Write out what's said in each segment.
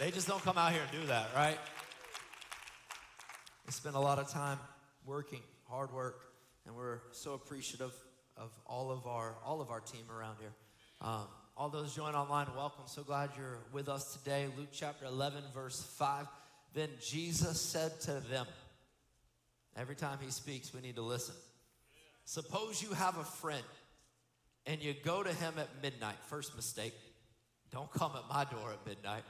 They just don't come out here and do that, right? We spend a lot of time working, hard work, and we're so appreciative of all of our all of our team around here. Um, all those join online, welcome. So glad you're with us today. Luke chapter 11, verse 5. Then Jesus said to them, Every time he speaks, we need to listen. Suppose you have a friend and you go to him at midnight. First mistake. Don't come at my door at midnight.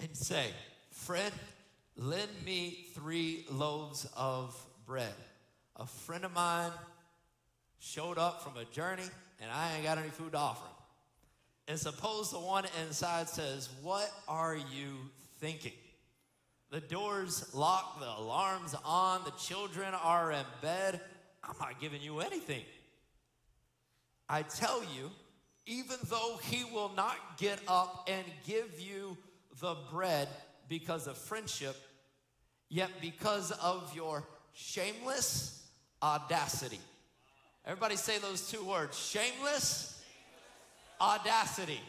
And say, Friend, lend me three loaves of bread. A friend of mine showed up from a journey and I ain't got any food to offer him. And suppose the one inside says, What are you thinking? The door's locked, the alarm's on, the children are in bed. I'm not giving you anything. I tell you, even though he will not get up and give you the bread because of friendship, yet because of your shameless audacity. Everybody say those two words shameless audacity.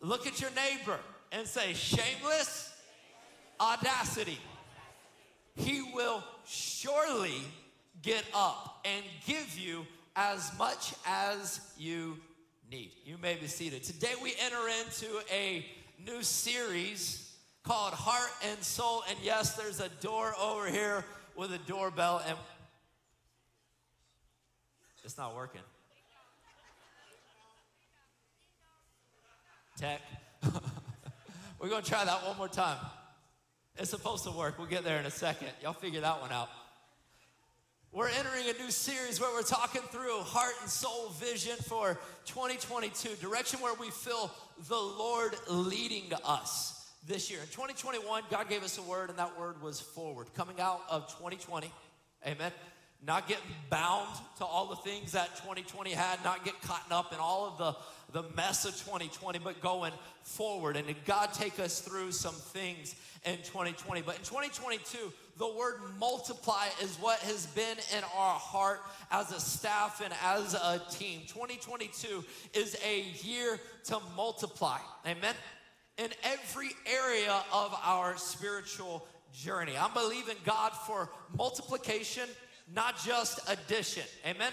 Look at your neighbor and say, shameless audacity. He will surely get up and give you as much as you need. You may be seated. Today we enter into a new series called Heart and Soul. And yes, there's a door over here with a doorbell, and it's not working. Tech. We're going to try that one more time. It's supposed to work. We'll get there in a second. Y'all figure that one out. We're entering a new series where we're talking through heart and soul vision for 2022, direction where we feel the Lord leading us this year. In 2021, God gave us a word, and that word was forward. Coming out of 2020, amen. Not getting bound to all the things that 2020 had, not get caught up in all of the, the mess of 2020, but going forward. And God take us through some things in 2020. But in 2022, the word multiply is what has been in our heart as a staff and as a team. 2022 is a year to multiply. Amen. In every area of our spiritual journey. I'm believing God for multiplication, not just addition. Amen.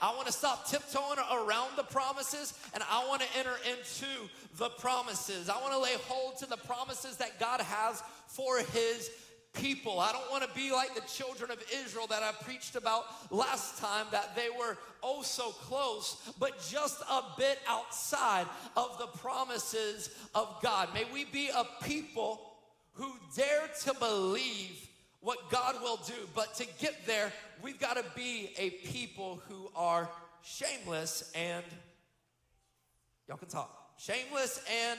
I want to stop tiptoeing around the promises and I want to enter into the promises. I want to lay hold to the promises that God has for his people. I don't want to be like the children of Israel that I preached about last time, that they were oh so close, but just a bit outside of the promises of God. May we be a people who dare to believe what God will do. But to get there, we've got to be a people who are shameless and, y'all can talk, shameless and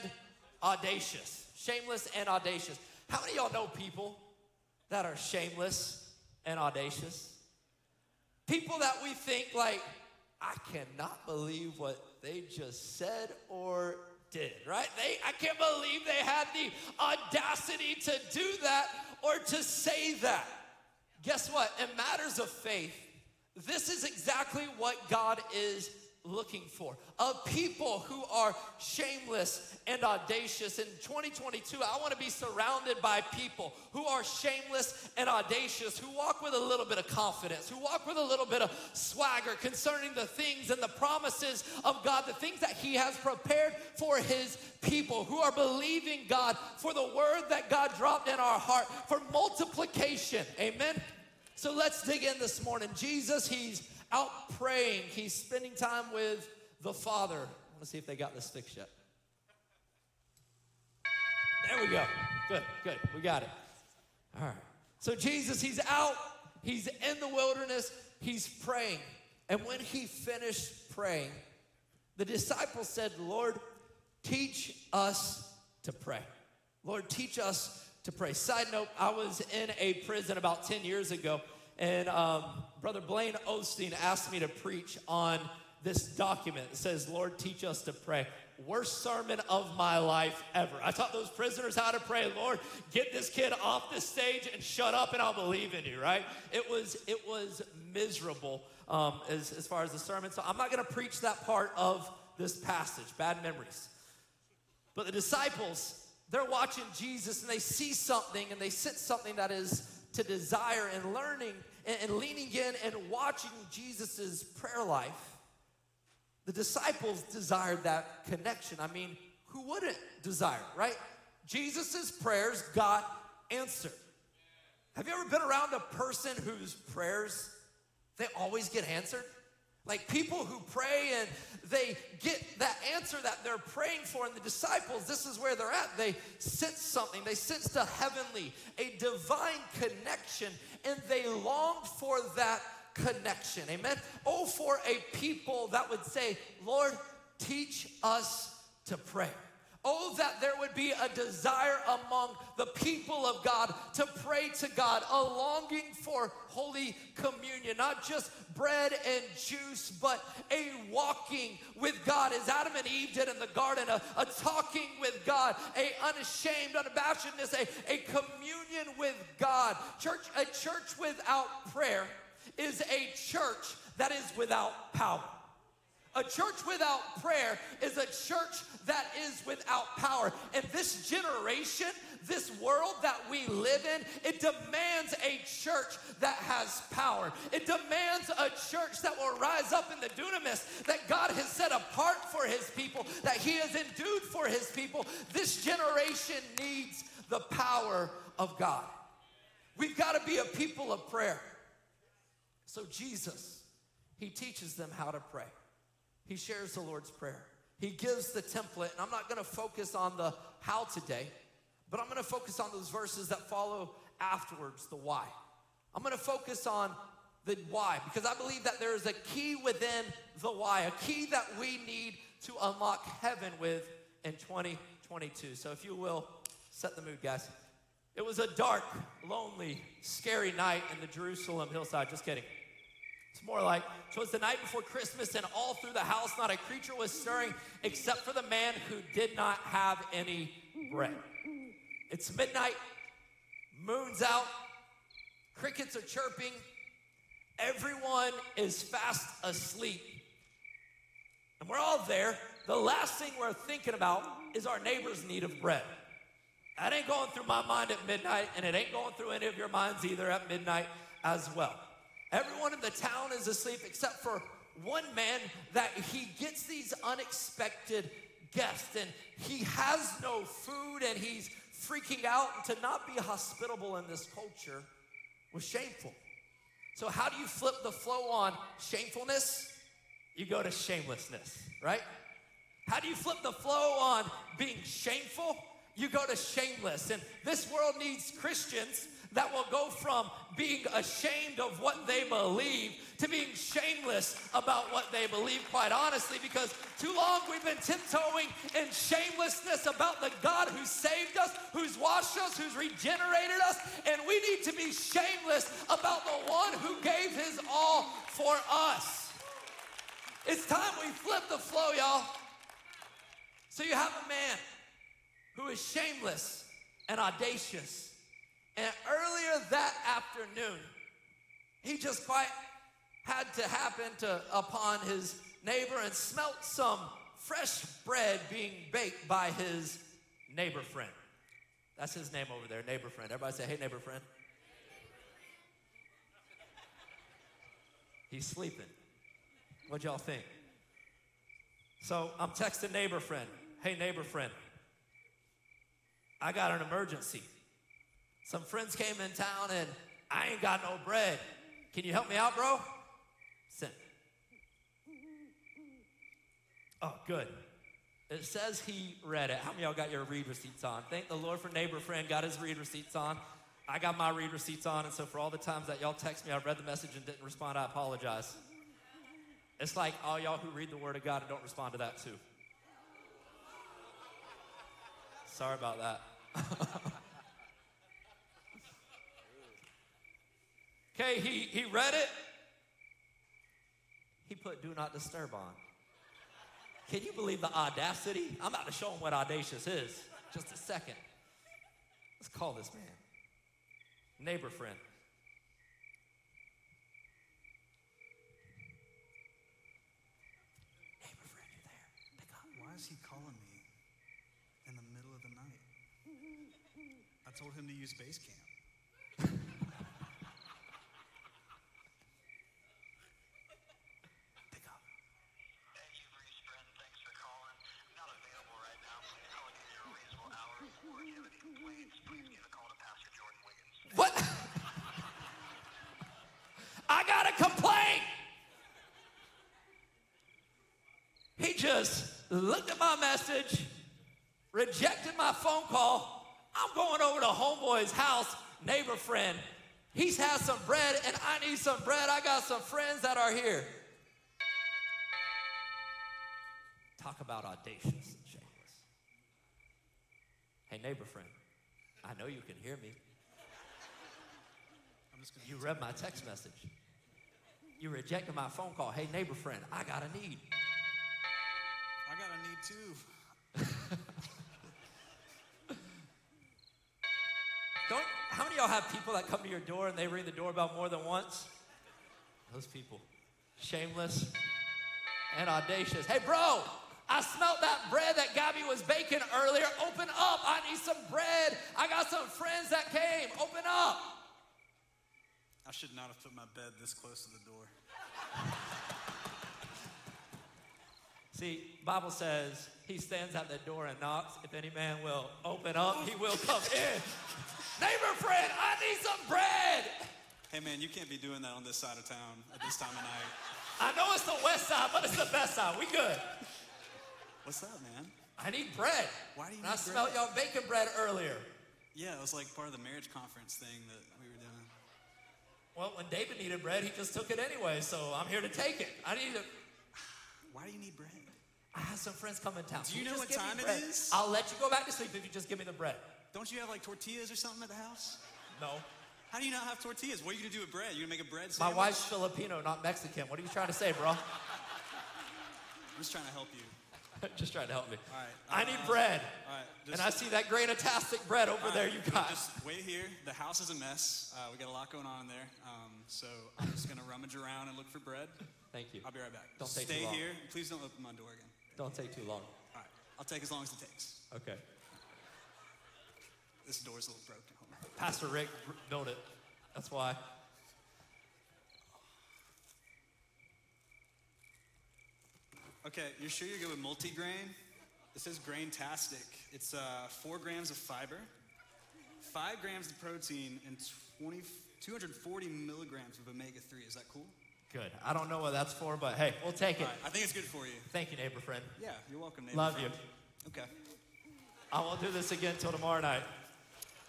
audacious. Shameless and audacious. How many y'all know people that are shameless and audacious? People that we think like, I cannot believe what they just said or did, right? They I can't believe they had the audacity to do that or to say that. Guess what? In matters of faith, this is exactly what God is looking for of people who are shameless and audacious. In 2022, I want to be surrounded by people who are shameless and audacious, who walk with a little bit of confidence, who walk with a little bit of swagger concerning the things and the promises of God, the things that He has prepared for His people, who are believing God for the word that God dropped in our heart for multiplication. Amen. So let's dig in this morning. Jesus, He's out praying. He's spending time with the Father. I want to see if they got this fixed yet. There we go. Good, good. We got it. All right. So Jesus, he's out, he's in the wilderness, he's praying. And when he finished praying, the disciples said, Lord, teach us to pray. Lord, teach us to pray. Side note, I was in a prison about 10 years ago, and um, Brother Blaine Osteen asked me to preach on this document. It says, Lord, teach us to pray. Worst sermon of my life ever. I taught those prisoners how to pray. Lord, get this kid off the stage and shut up, and I'll believe in you. Right? It was it was miserable um, as as far as the sermon. So I'm not going to preach that part of this passage. Bad memories. But the disciples, they're watching Jesus and they see something and they sense something that is to desire and learning and, and leaning in and watching Jesus' prayer life. The disciples desired that connection. I mean, who wouldn't desire, right? Jesus' prayers got answered. Have you ever been around a person whose prayers they always get answered? Like people who pray and they get that answer that they're praying for. And the disciples, this is where they're at. They sense something, they sense a heavenly, a divine connection, and they longed for that connection. Amen. Oh, for a people that would say, Lord, teach us to pray. Oh, that there would be a desire among the people of God to pray to God, a longing for Holy Communion, not just bread and juice, but a walking with God as Adam and Eve did in the garden, a, a talking with God, a unashamed, unabashedness, a, a communion with God. Church, a church without prayer is a church that is without power. A church without prayer is a church that is without power. And this generation, this world that we live in, it demands a church that has power. It demands a church that will rise up in the dunamis that God has set apart for his people, that he has endued for his people. This generation needs the power of God. We've got to be a people of prayer. So, Jesus, he teaches them how to pray. He shares the Lord's Prayer. He gives the template, and I'm not going to focus on the how today, but I'm going to focus on those verses that follow afterwards, the why. I'm going to focus on the why because I believe that there is a key within the why, a key that we need to unlock heaven with in 2022. So, if you will, set the mood, guys. It was a dark, lonely, scary night in the Jerusalem hillside. Just kidding. It's more like, so it's the night before Christmas, and all through the house, not a creature was stirring except for the man who did not have any bread. It's midnight, moon's out, crickets are chirping, everyone is fast asleep. And we're all there. The last thing we're thinking about is our neighbor's need of bread. That ain't going through my mind at midnight, and it ain't going through any of your minds either at midnight as well. Everyone in the town is asleep except for one man that he gets these unexpected guests and he has no food and he's freaking out. And to not be hospitable in this culture was shameful. So, how do you flip the flow on shamefulness? You go to shamelessness, right? How do you flip the flow on being shameful? You go to shameless. And this world needs Christians that will go from being ashamed of what they believe to being shameless about what they believe, quite honestly, because too long we've been tiptoeing in shamelessness about the God who saved us, who's washed us, who's regenerated us, and we need to be shameless about the one who gave his all for us. It's time we flip the flow, y'all. So you have a man who is shameless and audacious and earlier that afternoon, he just quite had to happen to upon his neighbor and smelt some fresh bread being baked by his neighbor friend. That's his name over there, neighbor friend. Everybody say, hey, neighbor friend. He's sleeping. What y'all think? So I'm texting neighbor friend. Hey, neighbor friend. I got an emergency. Some friends came in town and I ain't got no bread. Can you help me out, bro? Sent. Oh, good. It says he read it. How many y'all got your read receipts on? Thank the Lord for neighbor friend got his read receipts on. I got my read receipts on, and so for all the times that y'all text me, I read the message and didn't respond, I apologize. It's like all y'all who read the Word of God and don't respond to that too. Sorry about that. Okay, he, he read it. He put do not disturb on. Can you believe the audacity? I'm about to show him what audacious is. Just a second. Let's call this man. Neighbor friend. Neighbor friend, you there? Pick up. Why is he calling me in the middle of the night? I told him to use Basecamp. Pick up. Hey, you've reached Brent. Thanks for calling. I'm not available right now. Please call me at a reasonable hour. Or if you have any complaints, please give a call to Pastor Jordan Wiggins. What? I got a complaint. He just looked at my message, rejected my phone call. I'm going over to homeboy's house, neighbor friend. He's had some bread and I need some bread. I got some friends that are here. Talk about audacious and shameless. Hey, neighbor friend, I know you can hear me. I'm just gonna. You read my text message. You rejected my phone call. Hey, neighbor friend, I got a need. I got a need too. Don't, how many of y'all have people that come to your door and they ring the doorbell more than once? Those people. Shameless and audacious. Hey, bro, I smelled that bread that Gabby was baking earlier. Open up. I need some bread. I got some friends that came. Open up. I should not have put my bed this close to the door. See, Bible says he stands at the door and knocks. If any man will open up, he will come in. Neighbor friend, I need some bread. Hey man, you can't be doing that on this side of town at this time of night. I know it's the west side, but it's the best side. We good. What's up, man? I need bread. Why do you and I smelled bread? y'all baking bread earlier. Yeah, it was like part of the marriage conference thing that we were doing. Well, when David needed bread, he just took it anyway, so I'm here to take it. I need to. Why do you need bread? I have some friends coming in town. Do you Can know what time it is? I'll let you go back to sleep if you just give me the bread. Don't you have like tortillas or something at the house? No. How do you not have tortillas? What are you gonna do with bread? You gonna make a bread My wife's Filipino, not Mexican. What are you trying to say, bro? I'm just trying to help you. just trying to help me. All right, I need uh, bread. All right, and I see that grain of tastic bread over All there you got. Just wait here. The house is a mess. Uh, we got a lot going on in there. Um, so I'm just gonna rummage around and look for bread. Thank you. I'll be right back. Don't take Stay too long. here. Please don't open my door again. Don't take too long. All right. I'll take as long as it takes. Okay. This door's a little broken. Pastor Rick built it. That's why. Okay, you're sure you're good with multigrain? This says grain-tastic. It's uh, four grams of fiber, five grams of protein, and 20, 240 milligrams of omega-3. Is that cool? Good. I don't know what that's for, but hey, we'll take it. Right, I think it's good for you. Thank you, neighbor friend. Yeah, you're welcome, neighbor. Love friend. you. Okay. I won't do this again till tomorrow night.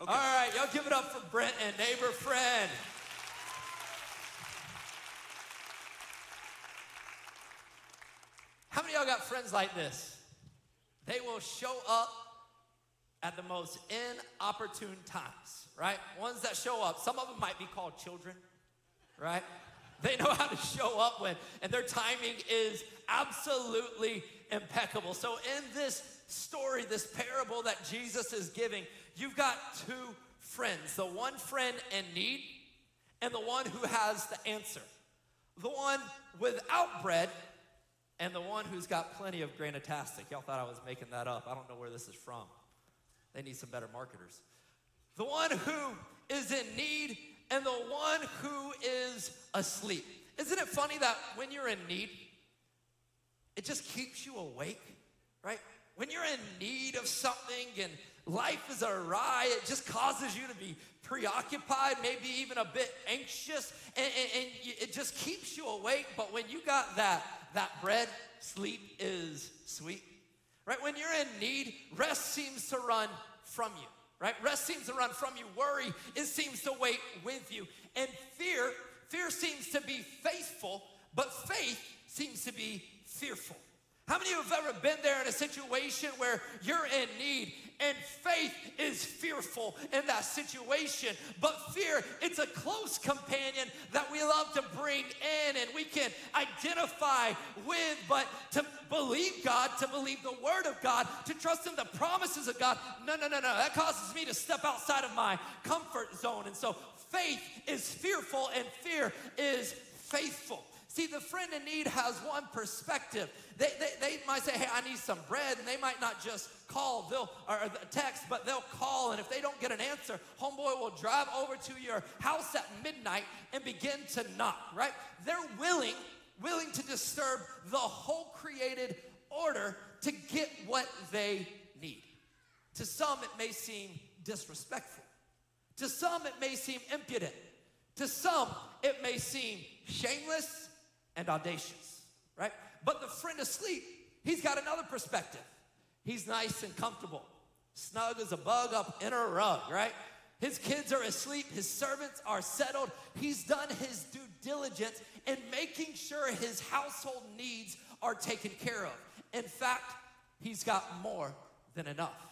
Okay. All right, y'all give it up for Brent and neighbor friend. How many of y'all got friends like this? They will show up at the most inopportune times, right? Ones that show up. Some of them might be called children, right? They know how to show up when, and their timing is absolutely impeccable. So, in this story, this parable that Jesus is giving, you've got two friends the one friend in need, and the one who has the answer. The one without bread, and the one who's got plenty of grainotastic. Y'all thought I was making that up. I don't know where this is from. They need some better marketers. The one who is in need and the one who is asleep. Isn't it funny that when you're in need, it just keeps you awake, right? When you're in need of something and life is awry, it just causes you to be preoccupied, maybe even a bit anxious, and, and, and it just keeps you awake. But when you got that, that bread, sleep is sweet, right? When you're in need, rest seems to run from you, right? Rest seems to run from you. Worry, it seems to wait with you. And fear, fear seems to be faithful, but faith seems to be fearful. How many of you have ever been there in a situation where you're in need and faith is fearful in that situation? But fear, it's a close companion that we love to bring in and we can identify with. But to believe God, to believe the word of God, to trust in the promises of God, no, no, no, no. That causes me to step outside of my comfort zone. And so faith is fearful and fear is faithful. See, the friend in need has one perspective. They, they, they might say, hey, I need some bread, and they might not just call they'll, or text, but they'll call, and if they don't get an answer, homeboy will drive over to your house at midnight and begin to knock, right? They're willing, willing to disturb the whole created order to get what they need. To some, it may seem disrespectful. To some, it may seem impudent. To some, it may seem shameless and audacious, right? But the friend asleep, he's got another perspective. He's nice and comfortable, snug as a bug up in a rug, right? His kids are asleep, his servants are settled. He's done his due diligence in making sure his household needs are taken care of. In fact, he's got more than enough.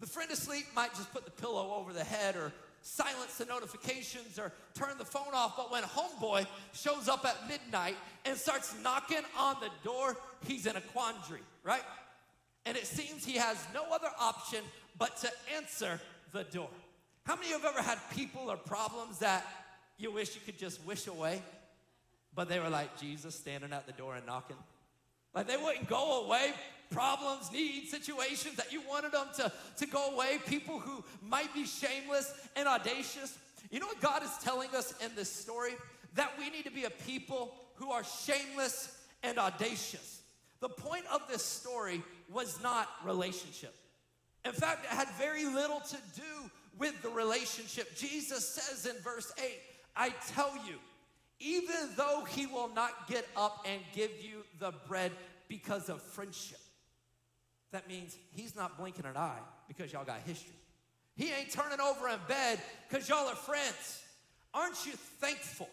The friend asleep might just put the pillow over the head or silence the notifications or turn the phone off. But when homeboy shows up at midnight and starts knocking on the door, he's in a quandary, right? And it seems he has no other option but to answer the door. How many of you have ever had people or problems that you wish you could just wish away? But they were like Jesus standing at the door and knocking. Like they wouldn't go away. Problems, needs, situations that you wanted them to, to go away. People who might be shameless and audacious. You know what God is telling us in this story? That we need to be a people who are shameless and audacious. The point of this story was not relationship. In fact, it had very little to do with the relationship. Jesus says in verse 8, I tell you, even though he will not get up and give you the bread because of friendship. That means he's not blinking an eye because y'all got history. He ain't turning over in bed because y'all are friends. Aren't you thankful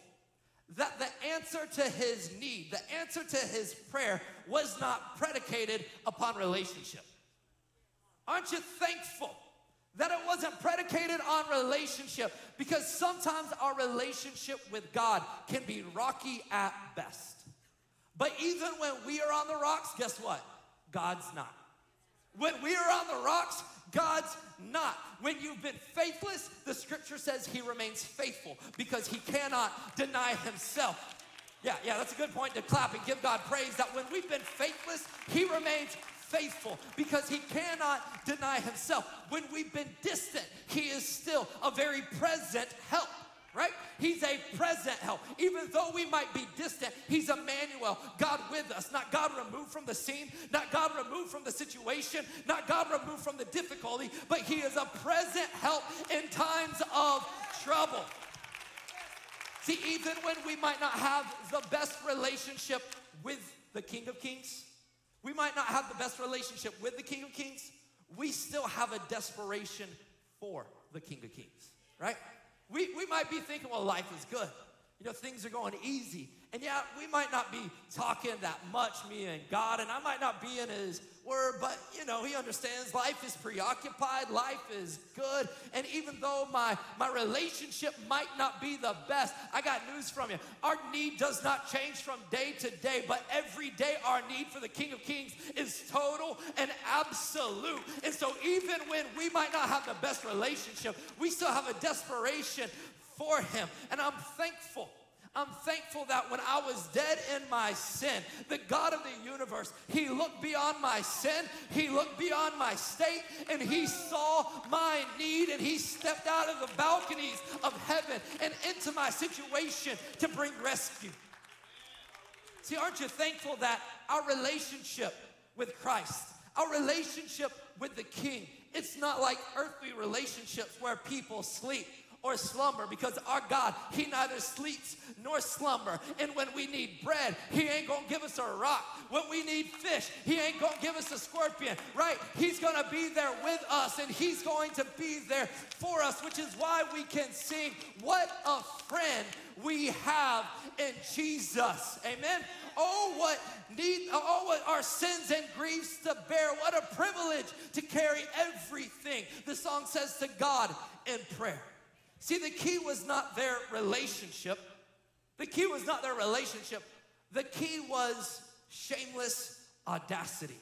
that the answer to his need, the answer to his prayer was not predicated upon relationship? Aren't you thankful that it wasn't predicated on relationship because sometimes our relationship with God can be rocky at best. But even when we are on the rocks, guess what? God's not. When we are on the rocks, God's not. When you've been faithless, the scripture says he remains faithful because he cannot deny himself. Yeah, yeah, that's a good point to clap and give God praise that when we've been faithless, he remains faithful because he cannot deny himself. When we've been distant, he is still a very present help right? He's a present help. Even though we might be distant, He's Emmanuel, God with us, not God removed from the scene, not God removed from the situation, not God removed from the difficulty, but He is a present help in times of trouble. See, even when we might not have the best relationship with the King of Kings, we might not have the best relationship with the King of Kings, we still have a desperation for the King of Kings, right? We, we might be thinking, well, life is good. You know, things are going easy. And yeah, we might not be talking that much, me and God, and I might not be in His Word, but you know, He understands life is preoccupied, life is good. And even though my, my relationship might not be the best, I got news from you. Our need does not change from day to day, but every day our need for the King of Kings is total and absolute. And so, even when we might not have the best relationship, we still have a desperation for Him. And I'm thankful I'm thankful that when I was dead in my sin, the God of the universe, He looked beyond my sin, He looked beyond my state, and He saw my need, and He stepped out of the balconies of heaven and into my situation to bring rescue. See, aren't you thankful that our relationship with Christ, our relationship with the King, it's not like earthly relationships where people sleep or slumber because our God, He neither sleeps nor slumber. And when we need bread, He ain't gonna give us a rock. When we need fish, He ain't gonna give us a scorpion, right? He's gonna be there with us and He's going to be there for us, which is why we can sing, What a friend we have in Jesus. Amen. Oh, what need, oh, what our sins and griefs to bear. What a privilege to carry everything. The song says to God in prayer. See, the key was not their relationship. The key was not their relationship. The key was shameless audacity.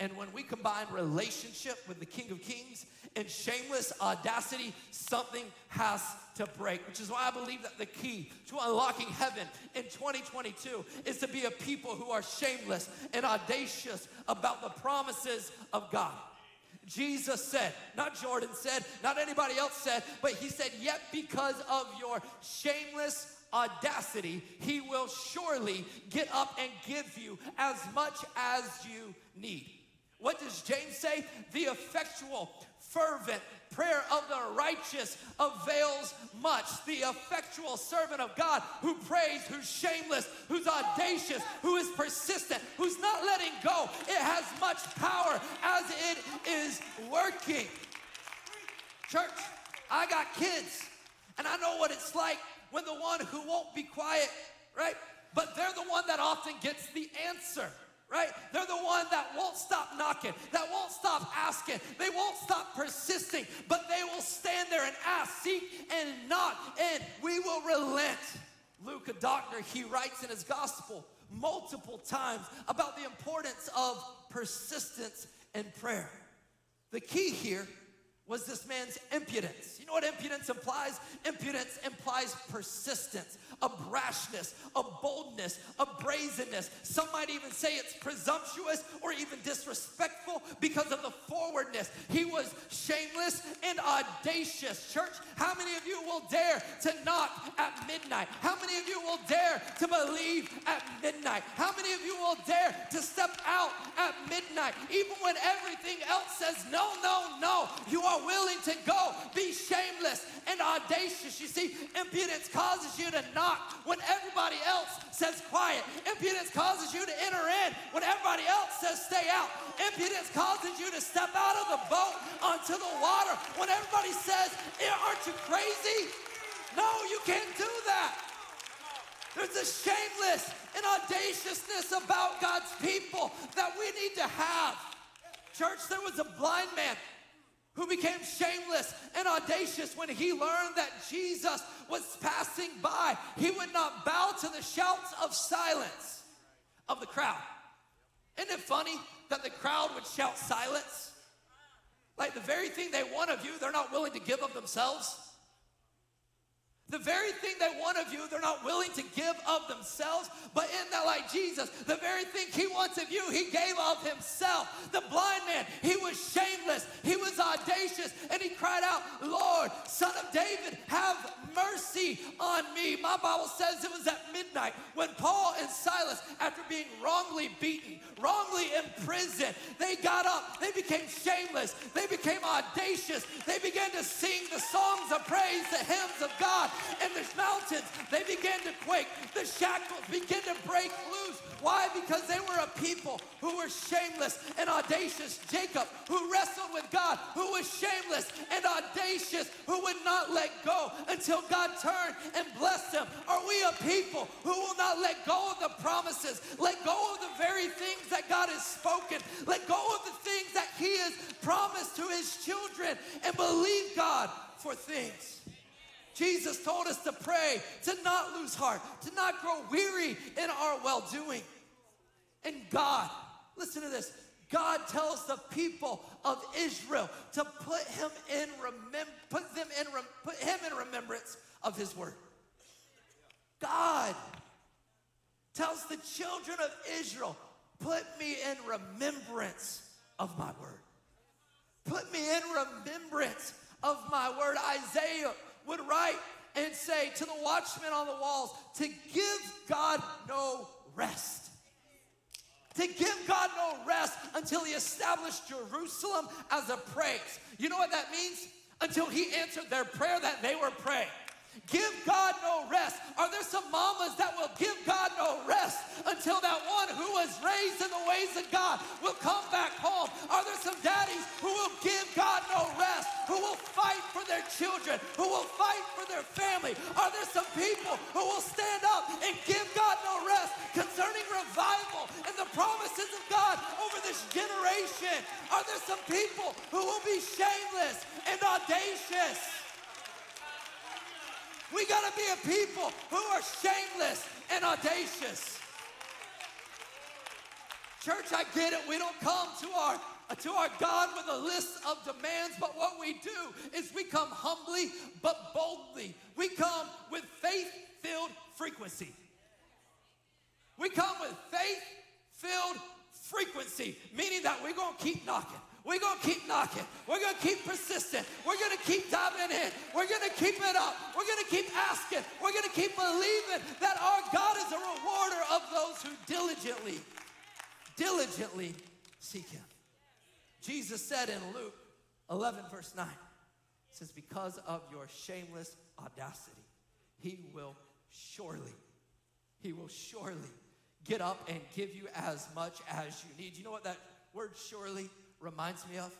And when we combine relationship with the King of Kings and shameless audacity, something has to break. Which is why I believe that the key to unlocking heaven in 2022 is to be a people who are shameless and audacious about the promises of God. Jesus said, not Jordan said, not anybody else said, but he said, Yet because of your shameless audacity, he will surely get up and give you as much as you need. What does James say? The effectual, fervent prayer of the righteous avails much. The effectual servant of God who prays, who's shameless, who's audacious, who is persistent, who's not letting go. It has much power as it is working. Church, I got kids, and I know what it's like when the one who won't be quiet, right? But they're the one that often gets the answer right? They're the one that won't stop knocking, that won't stop asking, they won't stop persisting, but they will stand there and ask, seek, and knock, and we will relent. Luke, a doctor, he writes in his gospel multiple times about the importance of persistence and prayer. The key here was this man's impudence. You know what impudence implies? Impudence implies persistence a brashness, a boldness, a brazenness. Some might even say it's presumptuous or even disrespectful because of the forwardness. He was shameless and audacious. Church, how many of you will dare to knock at midnight? How many of you will dare to believe at midnight? How many of you will dare to step out at midnight? Even when everything else says no, no, no, you are willing to go. Be shameless and audacious. You see, impudence causes you to knock when everybody else says quiet. Impudence causes you to enter in when everybody else says stay out. Impudence causes you to step out of the boat onto the water when everybody says, eh, Aren't you crazy? No, you can't do that. There's a shameless and audaciousness about God's people that we need to have. Church, there was a blind man who became shameless and audacious when he learned that Jesus was passing by. He would not bow to the shouts of silence of the crowd. Isn't it funny that the crowd would shout silence? Like the very thing they want of you, they're not willing to give of themselves. The very thing they want of you, they're not willing to give of themselves. But in that, like Jesus, the very thing he wants of you, he gave of himself. The blind man, he was shameless, he was audacious, and he cried out, Lord, son of David, have mercy on me. My Bible says it was at midnight when Paul and Silas, after being wrongly beaten, wrongly imprisoned, they got up, they became shameless, they became audacious, they began to sing the songs of praise, the hymns of God and the mountains, they began to quake. The shackles began to break loose. Why? Because they were a people who were shameless and audacious. Jacob, who wrestled with God, who was shameless and audacious, who would not let go until God turned and blessed him. Are we a people who will not let go of the promises, let go of the very things that God has spoken, let go of the things that He has promised to His children, and believe God for things? Jesus told us to pray, to not lose heart, to not grow weary in our well doing. And God, listen to this. God tells the people of Israel to put him in remem- put them in rem- put him in remembrance of his word. God tells the children of Israel, put me in remembrance of my word. Put me in remembrance of my word. Isaiah would write and say to the watchmen on the walls to give God no rest. To give God no rest until he established Jerusalem as a praise. You know what that means? Until he answered their prayer that they were praying. Give God no rest. Are there some mamas that will give God no rest until that one who was raised in the ways of God will come back home? Are there some daddies who will give God no rest, who will fight for their children, who will fight for their family? Are there some people who will stand up and give God no rest concerning revival and the promises of God over this generation? Are there some people who will be shameless and audacious? We got to be a people who are shameless and audacious. Church, I get it. We don't come to our to our God with a list of demands, but what we do is we come humbly but boldly. We come with faith-filled frequency. We come with faith-filled frequency, meaning that we're gonna keep knocking. We're gonna keep knocking. We're gonna keep persistent. We're gonna keep diving in. We're gonna keep it up. We're gonna keep asking. We're gonna keep believing that our God is a rewarder of those who diligently, diligently seek Him. Jesus said in Luke 11, verse 9, says, Because of your shameless audacity, He will surely, He will surely get up and give you as much as you need. You know what that word surely reminds me of?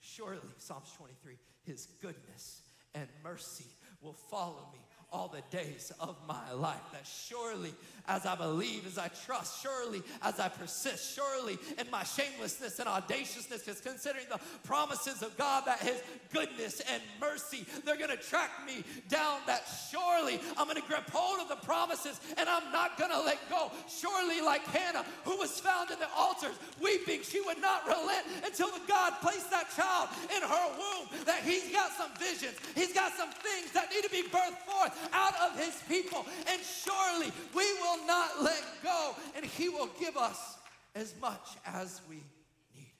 Surely, Psalms 23, His goodness and mercy will follow me all the days of my life. That surely, as I believe, as I trust, surely, as I persist, surely in my shamelessness and audaciousness, because considering the promises of God, that His goodness and mercy, they're gonna track me down. That surely I'm gonna grab hold of the promises and I'm not gonna let go. Surely, like Hannah, who was found in the altars weeping, she would not relent until the God placed that child in her womb. That He's got some visions, He's got some things that need to be birthed forth out of his people. And surely we will not let go, and he will give us as much as we need.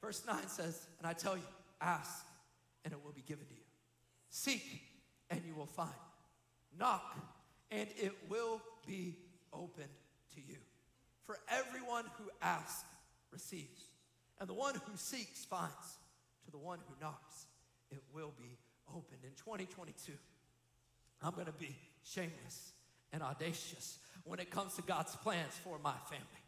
Verse 9 says, And I tell you, ask, and it will be given to you. Seek, and you will find. Knock, and it will be open to you. For everyone who asks receives, and the one who seeks finds. To the one who knocks, it will be opened. In 2022, I'm going to be shameless and audacious when it comes to God's plans for my family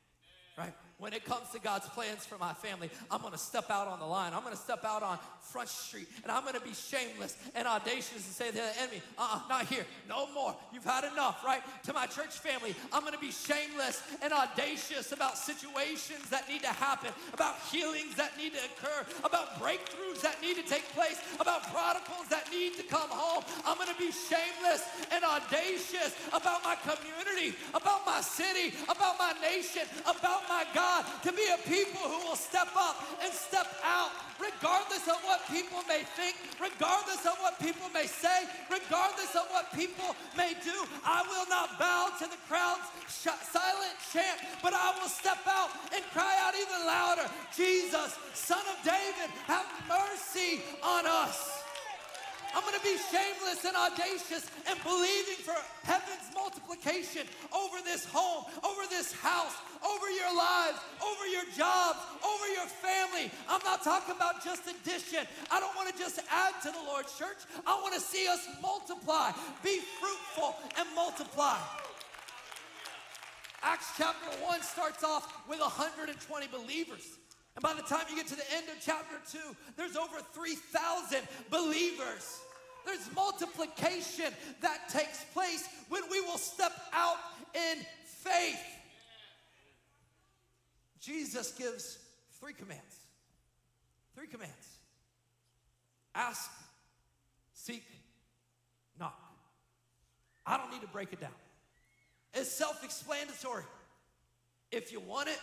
right? When it comes to God's plans for my family, I'm gonna step out on the line. I'm gonna step out on Front Street and I'm gonna be shameless and audacious and say to the enemy, uh uh not here, no more. You've had enough, right? To my church family, I'm gonna be shameless and audacious about situations that need to happen, about healings that need to occur, about breakthroughs that need to take place, about prodigals that need to come home. I'm gonna be shameless and audacious about my community, about my city, about my nation, about my God, to be a people who will step up and step out, regardless of what people may think, regardless of what people may say, regardless of what people may do. I will not bow to the crowd's silent chant, but I will step out and cry out even louder Jesus, Son of David, have mercy on us. I'm going to be shameless and audacious and believing for multiplication over this home, over this house, over your lives, over your jobs, over your family. I'm not talking about just addition. I don't want to just add to the Lord's church. I want to see us multiply, be fruitful, and multiply. Acts chapter 1 starts off with 120 believers. And by the time you get to the end of chapter 2, there's over 3,000 believers. There's multiplication that takes place when we will step out in faith. Jesus gives three commands. Three commands ask, seek, knock. I don't need to break it down. It's self explanatory. If you want it,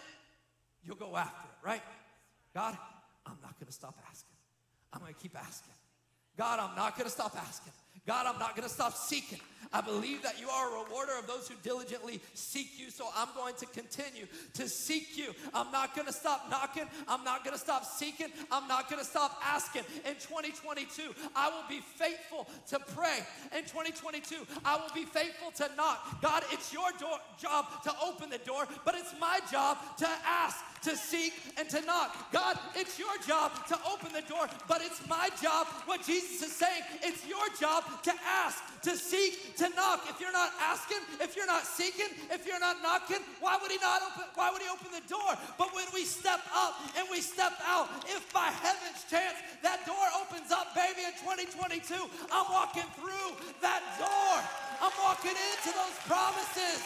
you'll go after it, right? God, I'm not gonna stop asking. I'm gonna keep asking. God, I'm not gonna stop asking. God, I'm not gonna stop seeking. I believe that you are a rewarder of those who diligently seek you, so I'm going to continue to seek you. I'm not gonna stop knocking. I'm not gonna stop seeking. I'm not gonna stop asking. In 2022, I will be faithful to pray. In 2022, I will be faithful to knock. God, it's your door, job to open the door, but it's my job to ask to seek, and to knock. God, it's your job to open the door, but it's my job. What Jesus is saying, it's your job to ask, to seek, to knock. If you're not asking, if you're not seeking, if you're not knocking, why would he not open why would he open the door? But when we step up and we step out, if by heaven's chance that door opens up, baby, in 2022, I'm walking through that door. I'm walking into those promises.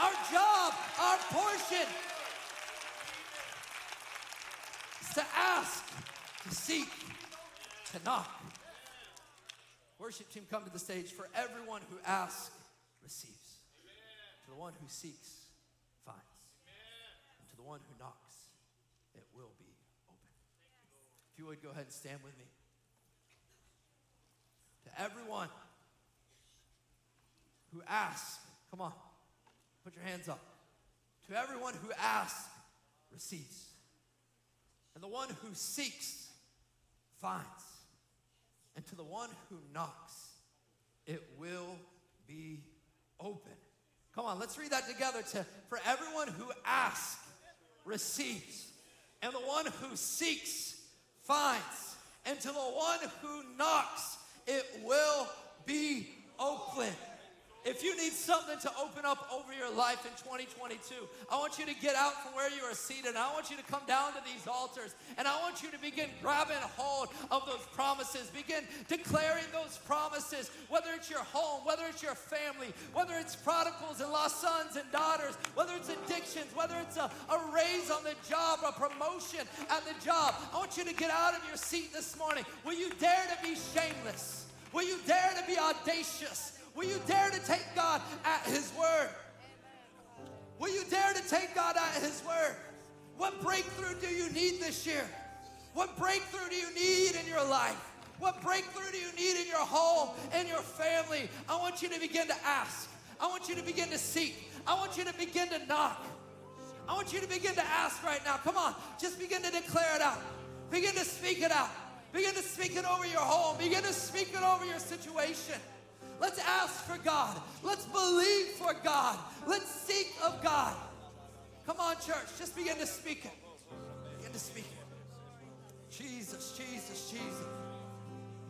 Our job, our portion is to ask, to seek, to knock. Worship team, come to the stage. For everyone who asks, receives. To the one who seeks, finds. And to the one who knocks, it will be open. If you would go ahead and stand with me. To everyone who asks, come on, put your hands up. To everyone who asks, receives. And the one who seeks, finds. And to the one who knocks, it will be open. Come on, let's read that together. To, for everyone who asks, receives. And the one who seeks, finds. And to the one who knocks, it will be open. If you need something to open up over your life in 2022, I want you to get out from where you are seated. I want you to come down to these altars and I want you to begin grabbing hold of those promises. Begin declaring those promises, whether it's your home, whether it's your family, whether it's prodigals and lost sons and daughters, whether it's addictions, whether it's a, a raise on the job, a promotion at the job. I want you to get out of your seat this morning. Will you dare to be shameless? Will you dare to be audacious? Will you dare to take God at His word? Will you dare to take God at His word? What breakthrough do you need this year? What breakthrough do you need in your life? What breakthrough do you need in your home, in your family? I want you to begin to ask. I want you to begin to seek. I want you to begin to knock. I want you to begin to ask right now. Come on, just begin to declare it out. Begin to speak it out. Begin to speak it over your home. Begin to speak it over your situation. Let's ask for God. Let's believe for God. Let's seek of God. Come on, church. Just begin to speak it. Begin to speak it. Jesus, Jesus, Jesus.